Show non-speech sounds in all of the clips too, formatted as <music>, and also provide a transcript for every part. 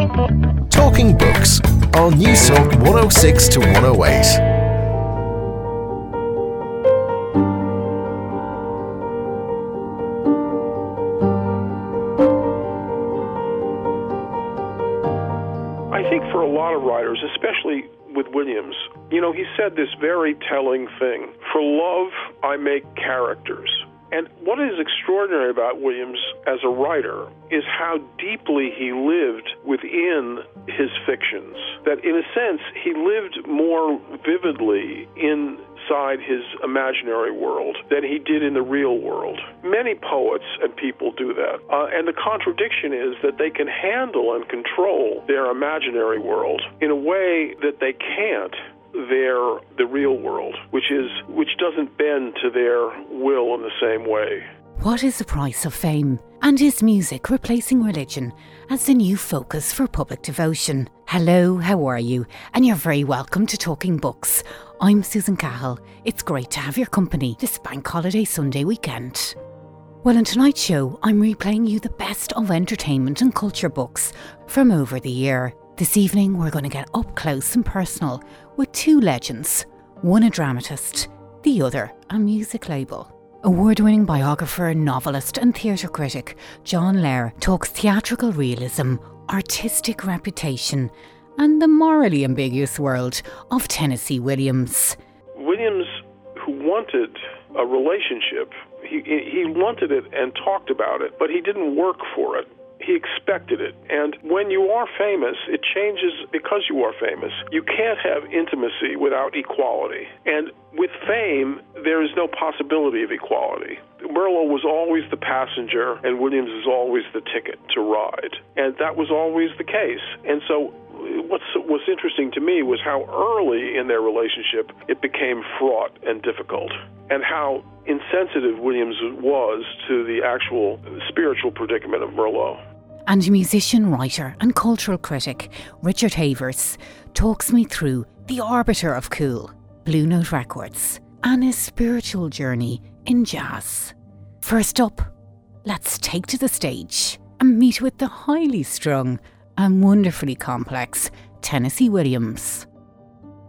Talking Books on News Talk 106 to 108. I think for a lot of writers, especially with Williams, you know, he said this very telling thing For love, I make characters. And what is extraordinary about Williams as a writer is how deeply he lived within his fictions. That in a sense, he lived more vividly inside his imaginary world than he did in the real world. Many poets and people do that. Uh, and the contradiction is that they can handle and control their imaginary world in a way that they can't their the real world, which is which doesn't bend to their will in the same way. What is the price of fame? And is music replacing religion as the new focus for public devotion? Hello, how are you? And you're very welcome to Talking Books. I'm Susan Cahill. It's great to have your company this bank holiday Sunday weekend. Well, in tonight's show, I'm replaying you the best of entertainment and culture books from over the year. This evening, we're going to get up close and personal with two legends one a dramatist, the other a music label. Award winning biographer, novelist, and theatre critic John Lahr talks theatrical realism, artistic reputation, and the morally ambiguous world of Tennessee Williams. Williams, who wanted a relationship, he, he wanted it and talked about it, but he didn't work for it he expected it. And when you are famous, it changes because you are famous. You can't have intimacy without equality. And with fame, there is no possibility of equality. Merlo was always the passenger, and Williams is always the ticket to ride. And that was always the case. And so what's what's interesting to me was how early in their relationship it became fraught and difficult, and how insensitive Williams was to the actual spiritual predicament of Merlo and musician, writer, and cultural critic Richard Havers talks me through the arbiter of cool, Blue Note Records, and his spiritual journey in jazz. First up, let's take to the stage and meet with the highly strung and wonderfully complex Tennessee Williams.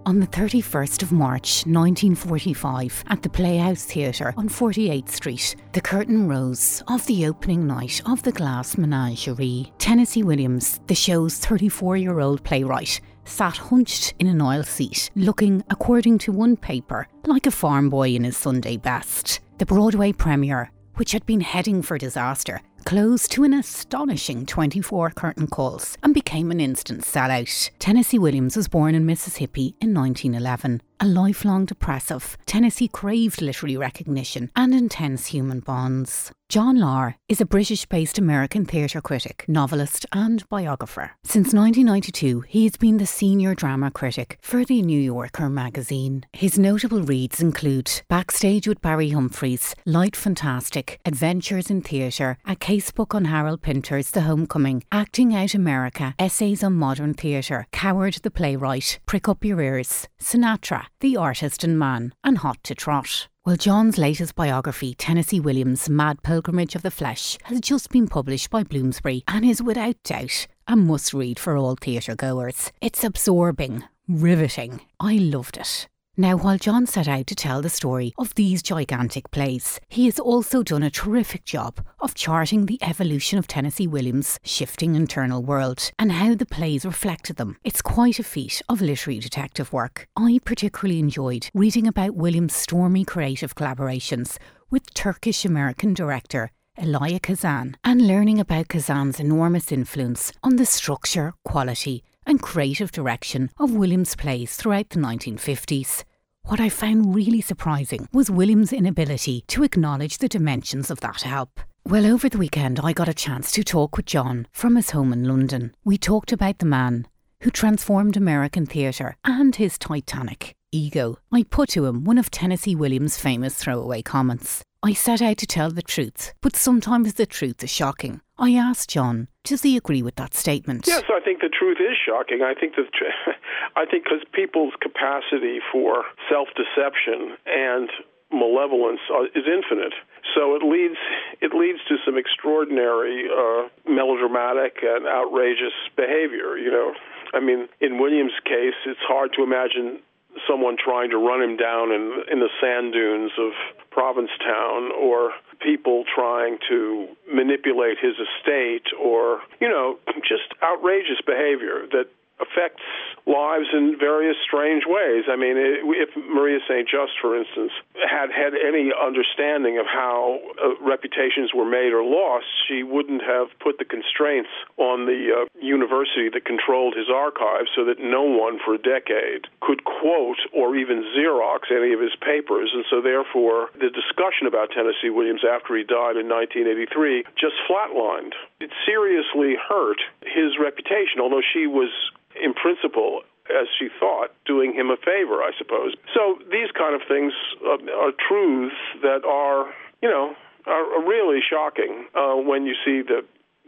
On the 31st of March 1945, at the Playhouse Theatre on 48th Street, the curtain rose of the opening night of The Glass Menagerie. Tennessee Williams, the show's 34 year old playwright, sat hunched in an aisle seat, looking, according to one paper, like a farm boy in his Sunday best. The Broadway premiere, which had been heading for disaster, closed to an astonishing 24 curtain calls and became an instant sellout. Tennessee Williams was born in Mississippi in 1911. A lifelong depressive, Tennessee craved literary recognition and intense human bonds. John Lahr is a British based American theatre critic, novelist, and biographer. Since 1992, he has been the senior drama critic for The New Yorker magazine. His notable reads include Backstage with Barry Humphries, Light Fantastic, Adventures in Theatre, a casebook on Harold Pinter's The Homecoming, Acting Out America, Essays on Modern Theatre, Coward the Playwright, Prick Up Your Ears, Sinatra, The Artist and Man, and Hot to Trot. Well, John's latest biography, Tennessee Williams' Mad Pilgrimage of the Flesh, has just been published by Bloomsbury and is without doubt a must read for all theatre goers. It's absorbing, riveting. I loved it. Now, while John set out to tell the story of these gigantic plays, he has also done a terrific job of charting the evolution of Tennessee Williams' shifting internal world and how the plays reflected them. It's quite a feat of literary detective work. I particularly enjoyed reading about Williams' stormy creative collaborations with Turkish American director Elia Kazan and learning about Kazan's enormous influence on the structure, quality, and creative direction of Williams' plays throughout the 1950s. What I found really surprising was Williams' inability to acknowledge the dimensions of that help. Well, over the weekend, I got a chance to talk with John from his home in London. We talked about the man who transformed American theatre and his Titanic ego. I put to him one of Tennessee Williams' famous throwaway comments. I set out to tell the truth, but sometimes the truth is shocking. I asked John, does he agree with that statement? Yes, I think the truth is shocking. I think that <laughs> I think because people's capacity for self-deception and malevolence is infinite. So it leads it leads to some extraordinary uh, melodramatic and outrageous behavior. You know, I mean, in Williams' case, it's hard to imagine someone trying to run him down in in the sand dunes of Provincetown or people trying to manipulate his estate or you know just outrageous behavior that affects lives in various strange ways. I mean, if Maria St. Just, for instance, had had any understanding of how uh, reputations were made or lost, she wouldn't have put the constraints on the uh, university that controlled his archives so that no one for a decade could quote or even Xerox any of his papers. And so, therefore, the discussion about Tennessee Williams after he died in 1983 just flatlined. It seriously hurt his reputation, although she was in principle, as she thought, doing him a favor, I suppose. So these kind of things uh, are truths that are, you know, are really shocking uh, when you see the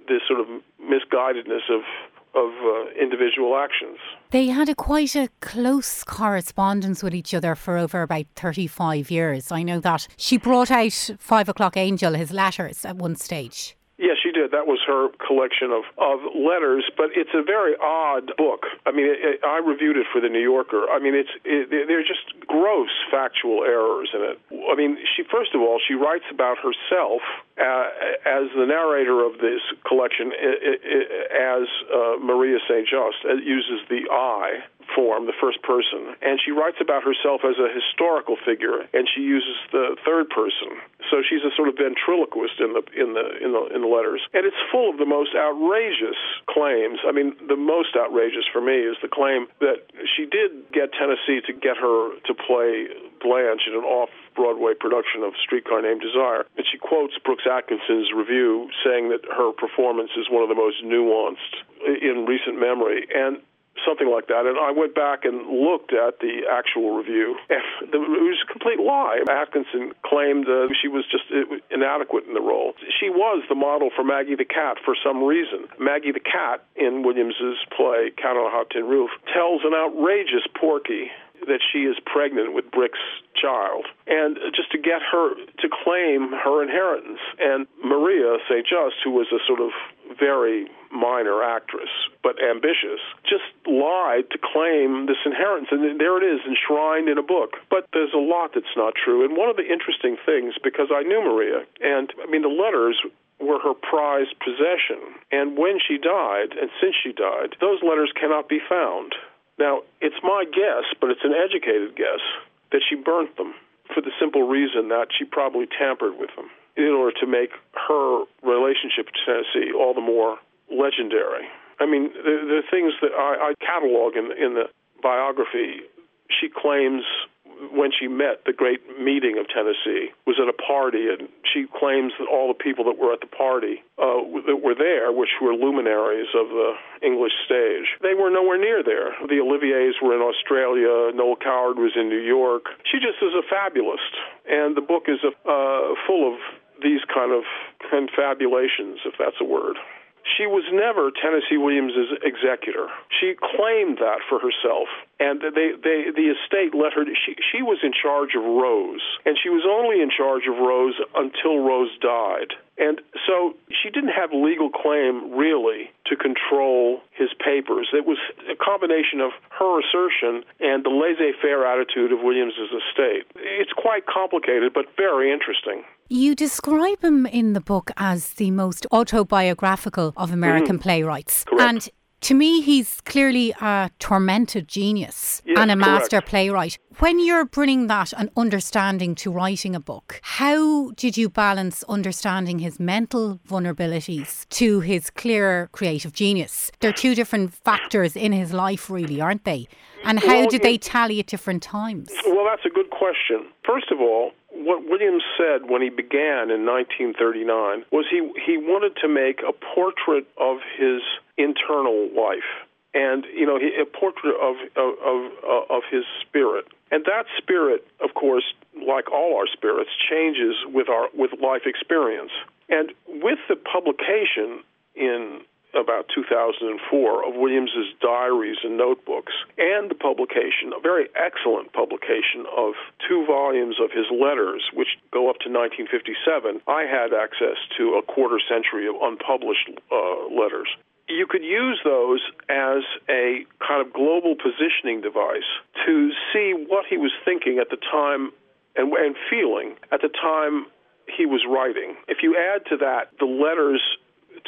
this sort of misguidedness of of uh, individual actions. They had a quite a close correspondence with each other for over about 35 years. I know that she brought out Five O'Clock Angel, his letters, at one stage. Did. That was her collection of, of letters, but it's a very odd book. I mean, it, it, I reviewed it for the New Yorker. I mean, it's it, there's just gross factual errors in it. I mean, she first of all she writes about herself uh, as the narrator of this collection as uh, Maria St. Just. It uses the I form, the first person, and she writes about herself as a historical figure, and she uses the third person. So she's a sort of ventriloquist in the in the in the in the letters, and it's full of the most outrageous claims. I mean, the most outrageous for me is the claim that she did get Tennessee to get her to play Blanche in an off Broadway production of Streetcar Named Desire. And she quotes Brooks Atkinson's review saying that her performance is one of the most nuanced in recent memory. And something like that. And I went back and looked at the actual review, it was a complete lie. Atkinson claimed uh, she was just inadequate in the role. She was the model for Maggie the Cat for some reason. Maggie the Cat in Williams's play Cat on a Hot Tin Roof tells an outrageous Porky that she is pregnant with Brick's child, and just to get her to claim her inheritance. And Maria St. Just, who was a sort of very minor actress, but ambitious, just lied to claim this inheritance. And there it is, enshrined in a book. But there's a lot that's not true. And one of the interesting things, because I knew Maria, and I mean, the letters were her prized possession. And when she died, and since she died, those letters cannot be found. Now, it's my guess, but it's an educated guess, that she burnt them for the simple reason that she probably tampered with them in order to make her relationship to Tennessee all the more legendary. I mean, the, the things that I, I catalog in, in the biography, she claims when she met the great meeting of Tennessee was at a party, and she claims that all the people that were at the party uh, that were there, which were luminaries of the English stage, they were nowhere near there. The Oliviers were in Australia. Noel Coward was in New York. She just is a fabulist, and the book is a, uh, full of these kind of confabulations, if that's a word. She was never Tennessee Williams's executor. She claimed that for herself, and they, they, the estate let her. She, she was in charge of Rose, and she was only in charge of Rose until Rose died. And so she didn't have legal claim really to control his papers. It was a combination of her assertion and the laissez-faire attitude of Williams's estate. It's quite complicated, but very interesting. You describe him in the book as the most autobiographical of American mm-hmm. playwrights. Correct. And to me, he's clearly a tormented genius yes, and a correct. master playwright. When you're bringing that and understanding to writing a book, how did you balance understanding his mental vulnerabilities to his clear creative genius? They're two different factors in his life, really, aren't they? And how well, did they tally at different times? Well, that's a good question. First of all, what Williams said when he began in 1939 was he he wanted to make a portrait of his internal life and you know a portrait of of of, uh, of his spirit. And that spirit of course like all our spirits changes with our with life experience. And with the publication in about 2004 of Williams's diaries and notebooks, and the publication, a very excellent publication of two volumes of his letters, which go up to 1957. I had access to a quarter century of unpublished uh, letters. you could use those as a kind of global positioning device to see what he was thinking at the time and, and feeling at the time he was writing. If you add to that the letters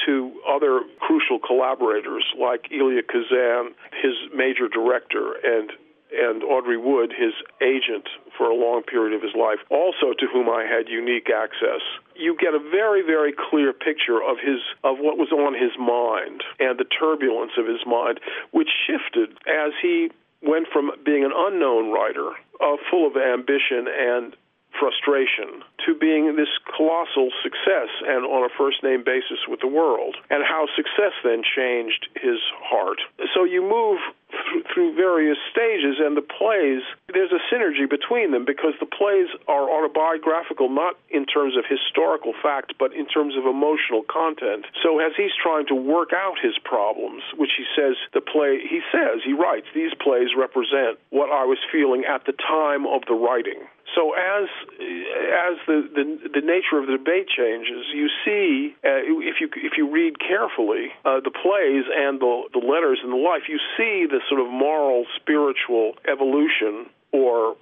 to other crucial collaborators like Elia Kazan, his major director, and and Audrey Wood, his agent for a long period of his life, also to whom I had unique access. You get a very, very clear picture of his of what was on his mind and the turbulence of his mind, which shifted as he went from being an unknown writer, uh, full of ambition and frustration to being this colossal success and on a first name basis with the world, and how success then changed his heart. So you move th- through various stages, and the plays, there's a synergy between them because the plays are autobiographical, not in terms of historical fact, but in terms of emotional content. So as he's trying to work out his problems, which he says the play, he says, he writes, these plays represent what I was feeling at the time of the writing. So as as the, the, the nature of the debate changes, you see uh, if you if you read carefully uh, the plays and the the letters and the life, you see the sort of moral spiritual evolution or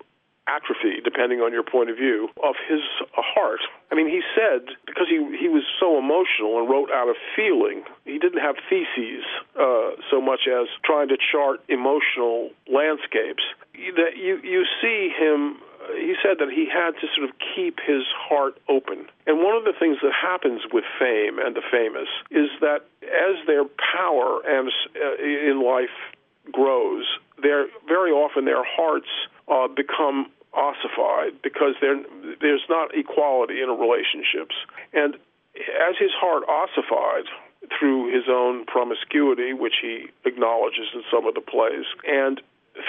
atrophy, depending on your point of view, of his heart. I mean, he said because he he was so emotional and wrote out of feeling, he didn't have theses uh, so much as trying to chart emotional landscapes. That you you see him he said that he had to sort of keep his heart open. And one of the things that happens with fame and the famous is that as their power and uh, in life grows, their very often their hearts uh, become ossified because there's not equality in relationships. And as his heart ossified through his own promiscuity, which he acknowledges in some of the plays, and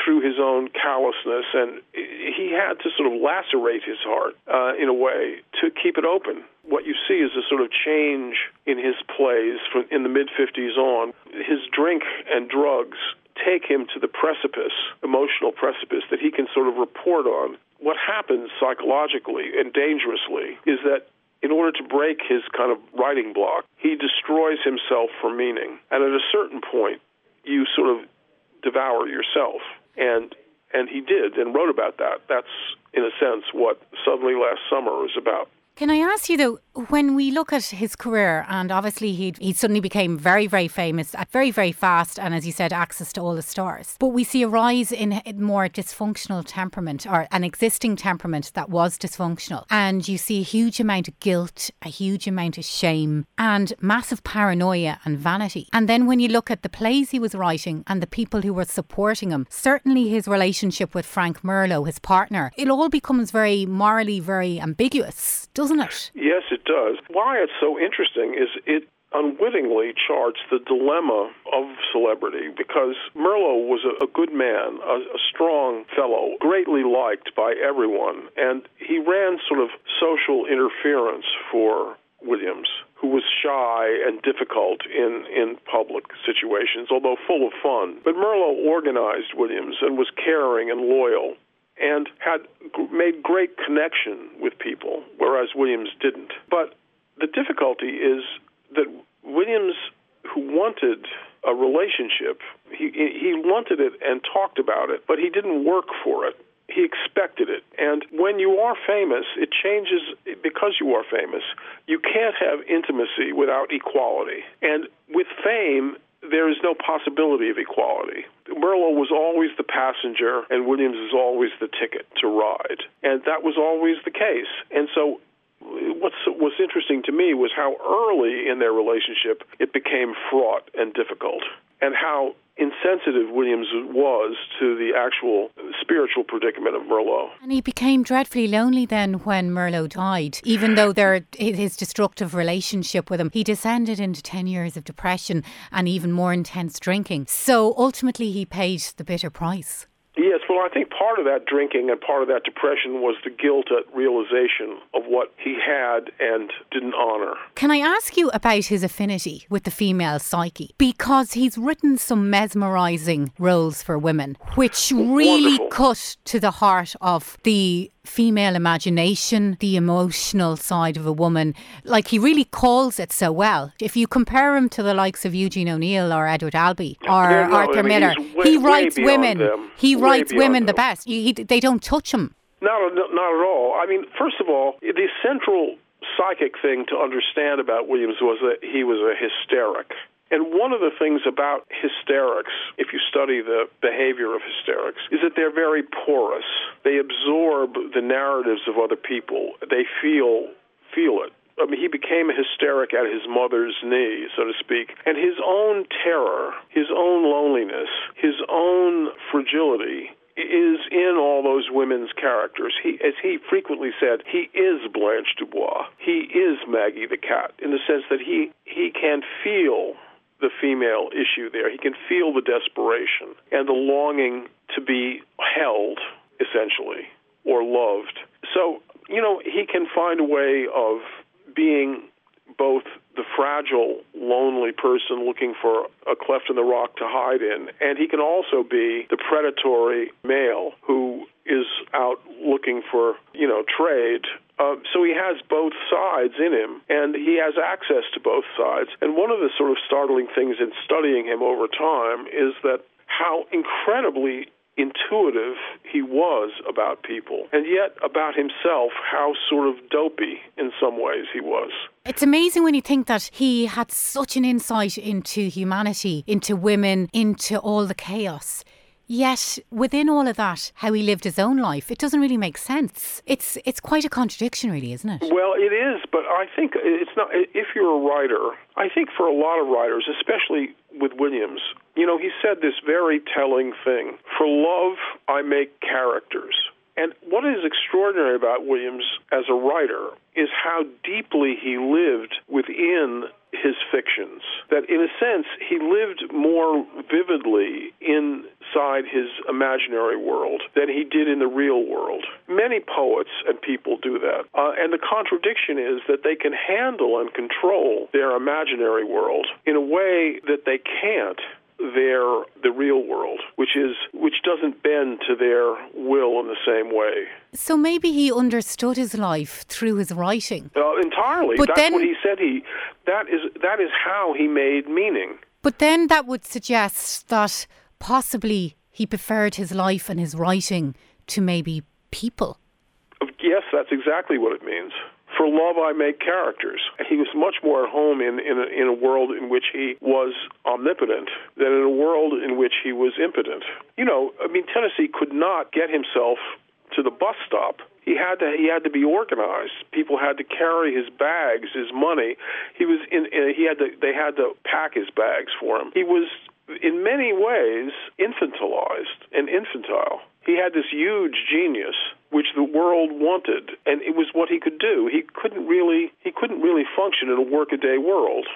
through his own callousness, and he had to sort of lacerate his heart uh, in a way to keep it open. What you see is a sort of change in his plays from in the mid 50s on. His drink and drugs take him to the precipice, emotional precipice, that he can sort of report on. What happens psychologically and dangerously is that in order to break his kind of writing block, he destroys himself for meaning. And at a certain point, you sort of devour yourself. And and he did and wrote about that. That's in a sense what Suddenly Last Summer is about. Can I ask you though, when we look at his career, and obviously he he suddenly became very very famous, uh, very very fast, and as you said, access to all the stars. But we see a rise in more dysfunctional temperament or an existing temperament that was dysfunctional, and you see a huge amount of guilt, a huge amount of shame, and massive paranoia and vanity. And then when you look at the plays he was writing and the people who were supporting him, certainly his relationship with Frank Merlo, his partner, it all becomes very morally very ambiguous doesn't it? Yes, it does. Why it's so interesting is it unwittingly charts the dilemma of celebrity because Merlo was a, a good man, a, a, strong fellow, greatly liked by everyone, and he ran sort of social interference for Williams, who was shy and difficult in, in public situations, although full of fun. But Merlo organized Williams and was caring and loyal and had made great connection with people, whereas Williams didn't. But the difficulty is that Williams, who wanted a relationship, he he wanted it and talked about it, but he didn't work for it. He expected it. And when you are famous, it changes because you are famous. You can't have intimacy without equality. And with fame, there is no possibility of equality. Merlo was always the passenger, and Williams is always the ticket to ride, and that was always the case. And so, what's what's interesting to me was how early in their relationship it became fraught and difficult, and how insensitive Williams was to the actual spiritual predicament of Merlo. And he became dreadfully lonely then when Merlo died. Even though there his destructive relationship with him, he descended into 10 years of depression and even more intense drinking. So ultimately he paid the bitter price. Yes, Well, I think part of that drinking and part of that depression was the guilt at realization of what he had and didn't honor. Can I ask you about his affinity with the female psyche? Because he's written some mesmerizing roles for women, which really Wonderful. cut to the heart of the female imagination, the emotional side of a woman. Like he really calls it so well. If you compare him to the likes of Eugene O'Neill or Edward Albee or Yeah, no, Arthur I mean, Miller, way- he writes women. them. He Way writes women the best. He, he, they don't touch him. Not, not at all. I mean, first of all, the central psychic thing to understand about Williams was that he was a hysteric. And one of the things about hysterics, if you study the behavior of hysterics, is that they're very porous. They absorb the narratives of other people. They feel feel it. I mean, he became a hysteric at his mother's knee, so to speak. And his own terror, his own loneliness, his own fragility is in all those women's characters. He, as he frequently said, he is Blanche Dubois. He is Maggie the cat, in the sense that he he can feel the female issue there. He can feel the desperation and the longing to be held, essentially, or loved. So you know he can find a way of being both the fragile, lonely person looking for a cleft in the rock to hide in, and he can also be the predatory male who is out looking for, you know, trade. Uh, so he has both sides in him, and he has access to both sides. And one of the sort of startling things in studying him over time is that how incredibly intuitive he was about people, and yet about himself, how sort of dopey in some ways he was. It's amazing when you think that he had such an insight into humanity, into women, into all the chaos. Yet within all of that, how he lived his own life, it doesn't really make sense. It's it's quite a contradiction, really, isn't it? Well, it is, but I think it's not. If you're a writer, I think for a lot of writers, especially with Williams, you know, he said this very telling thing: "For love, I make characters." And what is extraordinary about Williams as a writer is how deeply he lived within his fictions. That, in a sense, he lived more vividly inside his imaginary world than he did in the real world. Many poets and people do that. Uh, and the contradiction is that they can handle and control their imaginary world in a way that they can't their the real world, which is which doesn't bend to their will in the same way. So maybe he understood his life through his writing. Uh, entirely. But That's then- what he said. He that is that is how he made meaning. But then that would suggest that possibly he preferred his life and his writing to maybe people. Yes, that's exactly what it means. For love, I make characters. He was much more at home in in a, in a world in which he was omnipotent than in a world in which he was impotent. You know, I mean, Tennessee could not get himself to the bus stop. He had to he had to be organized. People had to carry his bags, his money. He was in. he had to. They had to pack his bags for him. He was in many ways infantilized and infantile. He had this huge genius which the world wanted and it was what he could do. He couldn't really he couldn't really function in a workaday world.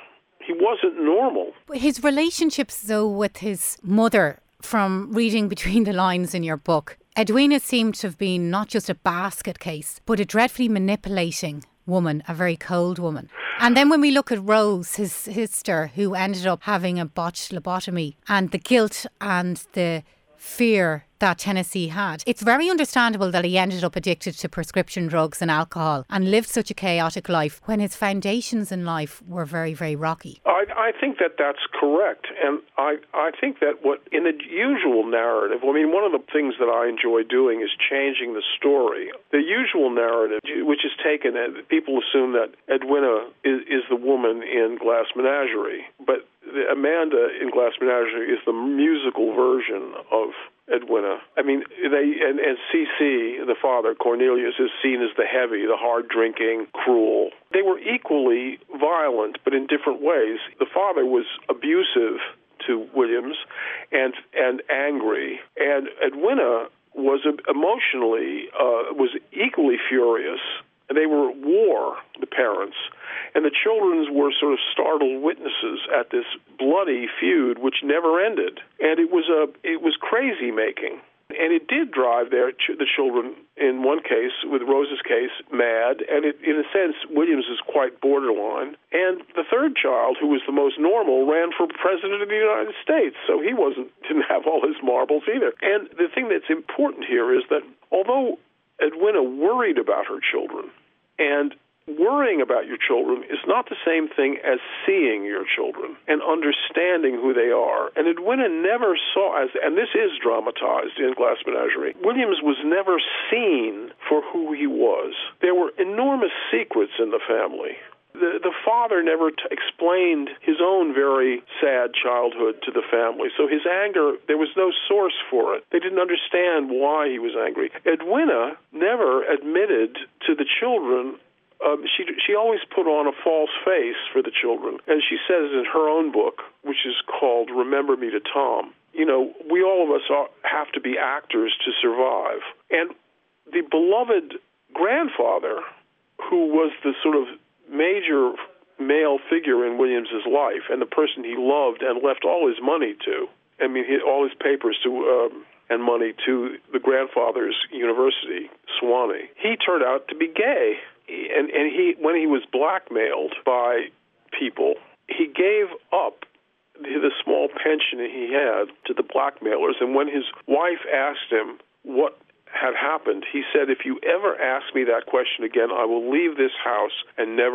He wasn't normal. His relationships, though, with his mother, from reading <laughs> between the lines in your book, Edwina seemed to have been not just a basket case, but a dreadfully manipulating woman, a very cold woman. And then when we look at Rose, his sister, who ended up having a botched lobotomy, and the guilt and the fear that Tennessee had. It's very understandable that he ended up addicted to prescription drugs and alcohol and lived such a chaotic life when his foundations in life were very, very rocky. I, I think that that's correct, and I I think that what in the usual narrative. I mean, one of the things that I enjoy doing is changing the story. The usual narrative, which is taken, uh, people assume that Edwina is, is the woman in Glass Menagerie, but Amanda in Glass Menagerie is the musical version of Edwina. I mean, they and, and CC, the father, Cornelius, is seen as the heavy, the hard drinking, cruel. They were equally violent, but in different ways. The father was abusive to Williams and and angry, and Edwina was emotionally uh, was equally furious. They were at war, the parents, and the children were sort of startled witnesses at this bloody feud which never ended. And it was a it was crazy making. and it did drive their the children in one case with Rose's case mad, and it, in a sense Williams is quite borderline. And the third child, who was the most normal, ran for president of the United States, so he wasn't <laughs> didn't have all his marbles either. And the thing that's important here is that although Edwina worried about her children and worrying about your children is not the same thing as seeing your children and understanding who they are. And Edwina never saw, as, and this is dramatized in Glass Menagerie, Williams was never seen for who he was. There were enormous secrets in the family. The, the father never t- explained his own very sad childhood to the family, so his anger, there was no source for it. They didn't understand why he was angry. Edwina never admitted to the children um, she she always put on a false face for the children, and she says in her own book, which is called "Remember Me to Tom." You know, we all of us are, have to be actors to survive, and the beloved grandfather, who was the sort of major male figure in Williams's life, and the person he loved and left all his money to. I mean, he, all his papers to. Um, and money to the grandfather's university, Sewanee. He turned out to be gay and and he when he was blackmailed by people, he gave up the small pension he had to the blackmailers. And when his wife asked him what had happened, he said, "If you ever ask me that question again, I will leave this house and never."